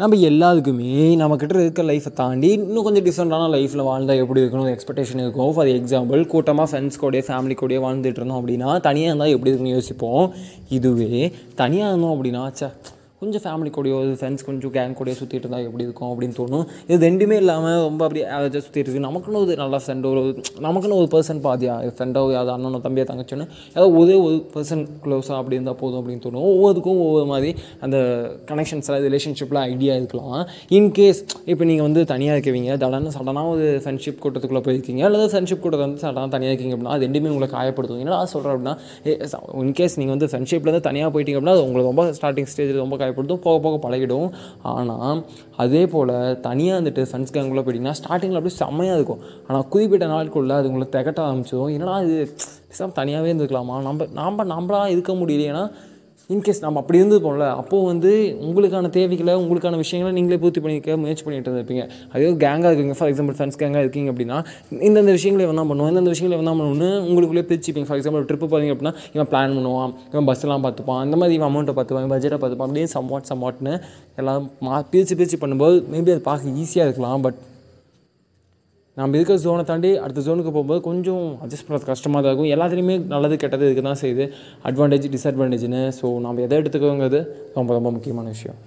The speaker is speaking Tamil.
நம்ம எல்லாத்துக்குமே நம்மக்கிட்ட இருக்க லைஃப்பை தாண்டி இன்னும் கொஞ்சம் டிஃப்ரெண்ட்டான லைஃப்பில் வாழ்ந்தால் எப்படி இருக்கணும் எக்ஸ்பெக்டேஷன் இருக்கும். ஃபார் எக்ஸாம்பிள் கூட்டமாக ஃப்ரெண்ட்ஸ் கூடயே ஃபேமிலி கூடயே வாழ்ந்துட்டு இருந்தோம் அப்படின்னா தனியாக இருந்தால் எப்படி இருக்குன்னு யோசிப்போம். இதுவே தனியாக இருந்தோம் அப்படின்னா ச்சே கொஞ்சம் ஃபேமிலி கூடயோ ஃப்ரெண்ட்ஸ் கொஞ்சம் கேங் கூடயோ சுற்றிட்டு இருந்தால் எப்படி இருக்கும் அப்படின்னு தோணும். இது ரெண்டுமே இல்லாமல் ரொம்ப அப்படியே ஆவரேஜாக சுற்றிட்டு இருக்கு. நமக்குன்னு ஒரு நல்ல ஃப்ரெண்ட் ஒரு நமக்குன்னு ஒரு பர்சன் பாதியா ஃப்ரெண்டோ அது அண்ணனோ தம்பியோ தங்கச்சோன்னு ஏதாவது ஒரே ஒரு பர்சன் க்ளோஸாக அப்படி இருந்தால் போதும் அப்படின்னு தோணும். ஒவ்வொருக்கும் ஒவ்வொரு மாதிரி அந்த கனெக்ஷன்ஸில் ரிலேஷன்ஷிப்பில் ஐடியா இருக்கலாம். இன்கேஸ் இப்போ நீங்கள் வந்து தனியாக இருக்கவீங்க தடன்னு சடனாக ஒரு ஃப்ரெண்ட்ஷிப் கூட்டத்துக்குள்ளே போயிருக்கீங்க அல்லது ஃப்ரெண்ட்ஷிப் கூட்டத்தை வந்து சடனாக தனியாக இருக்கீங்க அப்படின்னா அது ரெண்டுமே உங்களை காயப்படுத்தும். என்ன சொல்கிறேன் அப்படின்னா இன்கேஸ் நீங்கள் வந்து ஃப்ரெண்ட்ஷிப்லேருந்து தனியாக போயிட்டீங்க அப்படின்னா அது உங்களுக்கு ரொம்ப ஸ்டார்டிங் ஸ்டேஜில் ரொம்ப காயப்படுத்தும் போக போக பழகிடும். ஆனால் அதே போல் தனியாக இருந்துட்டு ஃப்ரெண்ட்ஸ் கேங்குள்ளே போயிட்டீங்கன்னா ஸ்டார்டிங்கில் அப்படியே செம்மையாக இருக்கும். ஆனால் குறிப்பிட்ட நாட்குள்ளே அது உங்களுக்கு திகட்ட ஆரம்பிச்சிடும். என்னடா இது? பேசாமல் தனியாகவே இருந்துக்கலாமா? நம்ம நாம் நம்மளாக இருக்க முடியல ஏன்னா இன்கேஸ் நம்ம அப்படி இருந்துப்போம்ல அப்போது வந்து உங்களுக்கான தேவைகளை உங்களுக்கான விஷயங்களை நீங்களே பூர்த்தி பண்ணிக்க முயற்சி பண்ணிட்டு இருந்திருப்பீங்க. அதே கேங்காக இருக்கீங்க ஃபார் எக்ஸாம்பிள் ஃப்ரெண்ட்ஸ் கேங்காக இருக்கீங்க அப்படின்னா இந்தந்த விஷயங்களை என்ன பண்ணுவோம் இந்தந்த விஷயங்களை என்ன பண்ணணும்னு உங்களுக்குள்ளே பிரிச்சுப்பீங்க. ஃபார் எக்ஸாம்பிள் ட்ரிப்பு போகிறீங்க அப்படின்னா இவன் பிளான் பண்ணுவான் இவன் பஸ்ஸெல்லாம் பார்த்துப்பான் அந்த மாதிரி இவன் அமௌண்ட்டை பார்த்துப்பான் பட்ஜெட்டை பார்த்துப்பான் அப்படியே சம்வாட் சம்வாட்னு எல்லாம் மா பிரித்து பிரித்து பண்ணும்போது மேபி அது பார்க்க ஈஸியாக இருக்கலாம் பட் நம்ம இருக்கிற ஜோனை தாண்டி அடுத்த ஜோனுக்கு போகும்போது கொஞ்சம் அட்ஜஸ்ட் பண்ணுறது கஷ்டமாக தான் இருக்கும். எல்லாத்துலேயுமே நல்லது கெட்டது இதுக்கு தான் செய்யுது. அட்வான்டேஜ் டிஸ்அட்வான்டேஜ்னு ஸோ நம்ம எதை எடுத்துக்கோங்கிறது ரொம்ப ரொம்ப முக்கியமான விஷயம்.